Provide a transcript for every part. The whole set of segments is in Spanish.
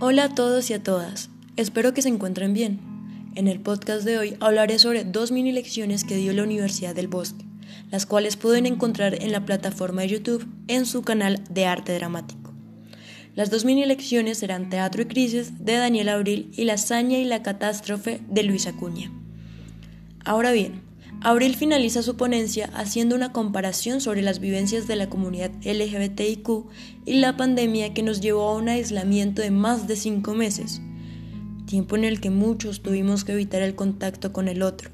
Hola a todos y a todas, espero que se encuentren bien. En el podcast de hoy hablaré sobre dos mini lecciones que dio la Universidad del Bosque, las cuales pueden encontrar en la plataforma de YouTube en su canal de arte dramático. Las dos mini lecciones serán Teatro y Crisis de Daniel Abril y La hazaña y la catástrofe de Luis Acuña. Ahora bien, Abril finaliza su ponencia haciendo una comparación sobre las vivencias de la comunidad LGBTIQ y la pandemia que nos llevó a un aislamiento de más de cinco meses, tiempo en el que muchos tuvimos que evitar el contacto con el otro.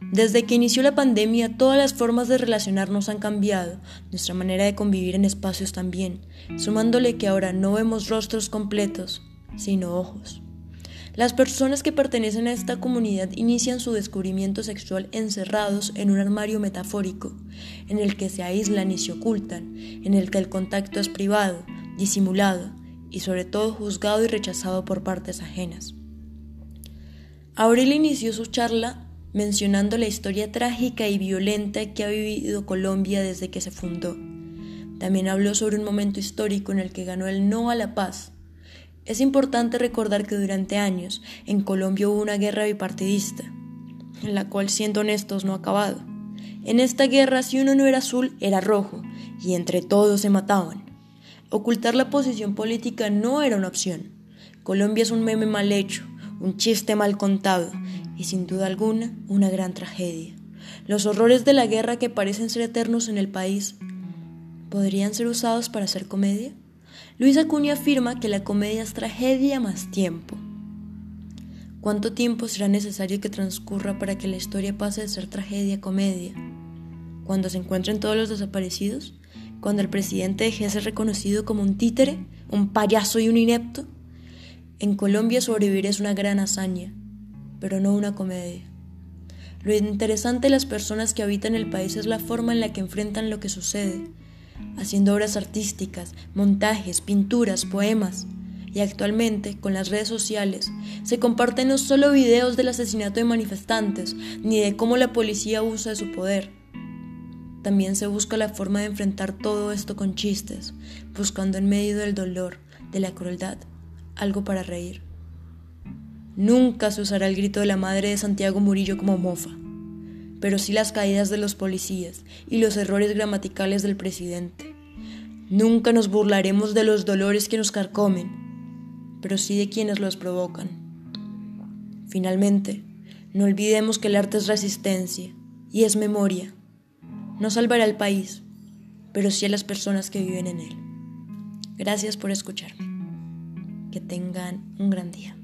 Desde que inició la pandemia, todas las formas de relacionarnos han cambiado, nuestra manera de convivir en espacios también, sumándole que ahora no vemos rostros completos, sino ojos. Las personas que pertenecen a esta comunidad inician su descubrimiento sexual encerrados en un armario metafórico, en el que se aíslan y se ocultan, en el que el contacto es privado, disimulado y sobre todo juzgado y rechazado por partes ajenas. Abril inició su charla mencionando la historia trágica y violenta que ha vivido Colombia desde que se fundó. También habló sobre un momento histórico en el que ganó el no a la paz, es importante recordar que durante años en Colombia hubo una guerra bipartidista, en la cual, siendo honestos, no ha acabado. En esta guerra, si uno no era azul, era rojo, y entre todos se mataban. Ocultar la posición política no era una opción. Colombia es un meme mal hecho, un chiste mal contado, y sin duda alguna, una gran tragedia. Los horrores de la guerra que parecen ser eternos en el país, ¿podrían ser usados para hacer comedia? Luis Acuña afirma que la comedia es tragedia más tiempo. ¿Cuánto tiempo será necesario que transcurra para que la historia pase de ser tragedia a comedia? ¿Cuando se encuentren todos los desaparecidos? ¿Cuando el presidente deje de ser reconocido como un títere, un payaso y un inepto? En Colombia sobrevivir es una gran hazaña, pero no una comedia. Lo interesante de las personas que habitan el país es la forma en la que enfrentan lo que sucede, haciendo obras artísticas, montajes, pinturas, poemas. Y actualmente, con las redes sociales, se comparten no solo videos del asesinato de manifestantes, ni de cómo la policía usa de su poder. También se busca la forma de enfrentar todo esto con chistes, buscando en medio del dolor, de la crueldad, algo para reír. Nunca se usará el grito de la madre de Santiago Murillo como mofa pero sí las caídas de los policías y los errores gramaticales del presidente. Nunca nos burlaremos de los dolores que nos carcomen, pero sí de quienes los provocan. Finalmente, no olvidemos que el arte es resistencia y es memoria. No salvará al país, pero sí a las personas que viven en él. Gracias por escucharme. Que tengan un gran día.